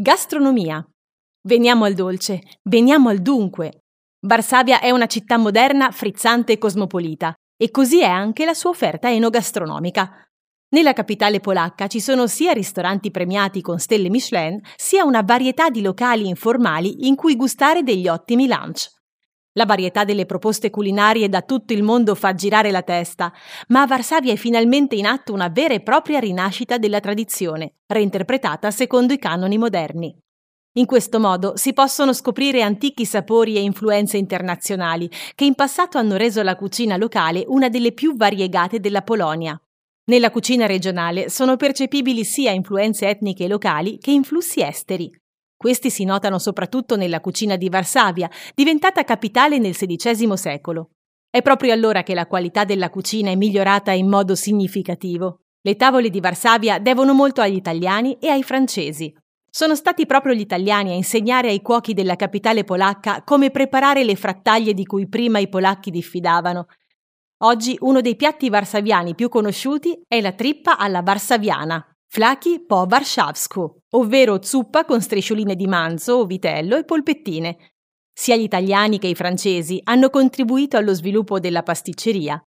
Gastronomia. Veniamo al dolce, veniamo al dunque. Varsavia è una città moderna, frizzante e cosmopolita, e così è anche la sua offerta enogastronomica. Nella capitale polacca ci sono sia ristoranti premiati con stelle Michelin, sia una varietà di locali informali in cui gustare degli ottimi lunch. La varietà delle proposte culinarie da tutto il mondo fa girare la testa, ma a Varsavia è finalmente in atto una vera e propria rinascita della tradizione, reinterpretata secondo i canoni moderni. In questo modo si possono scoprire antichi sapori e influenze internazionali che in passato hanno reso la cucina locale una delle più variegate della Polonia. Nella cucina regionale sono percepibili sia influenze etniche locali che influssi esteri. Questi si notano soprattutto nella cucina di Varsavia, diventata capitale nel XVI secolo. È proprio allora che la qualità della cucina è migliorata in modo significativo. Le tavole di Varsavia devono molto agli italiani e ai francesi. Sono stati proprio gli italiani a insegnare ai cuochi della capitale polacca come preparare le frattaglie di cui prima i polacchi diffidavano Oggi uno dei piatti varsaviani più conosciuti è la trippa alla varsaviana, flaki po warszawsku, ovvero zuppa con striscioline di manzo, vitello e polpettine. Sia gli italiani che i francesi hanno contribuito allo sviluppo della pasticceria.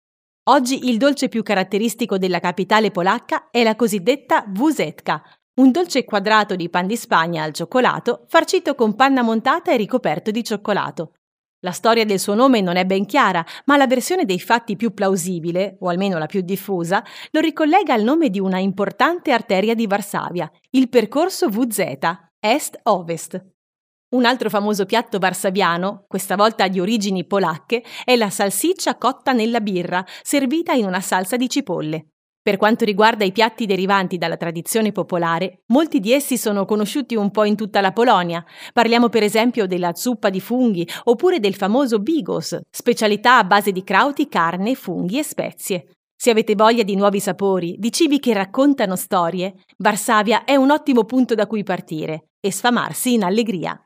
Oggi il dolce più caratteristico della capitale polacca è la cosiddetta wusetka, un dolce quadrato di pan di Spagna al cioccolato farcito con panna montata e ricoperto di cioccolato. La storia del suo nome non è ben chiara, ma la versione dei fatti più plausibile, o almeno la più diffusa, lo ricollega al nome di una importante arteria di Varsavia, il percorso VZ, est-ovest. Un altro famoso piatto varsaviano, questa volta di origini polacche, è la salsiccia cotta nella birra, servita in una salsa di cipolle. Per quanto riguarda i piatti derivanti dalla tradizione popolare, molti di essi sono conosciuti un po' in tutta la Polonia. Parliamo per esempio della zuppa di funghi oppure del famoso bigos, specialità a base di krauti, carne, funghi e spezie. Se avete voglia di nuovi sapori, di cibi che raccontano storie, Varsavia è un ottimo punto da cui partire e sfamarsi in allegria.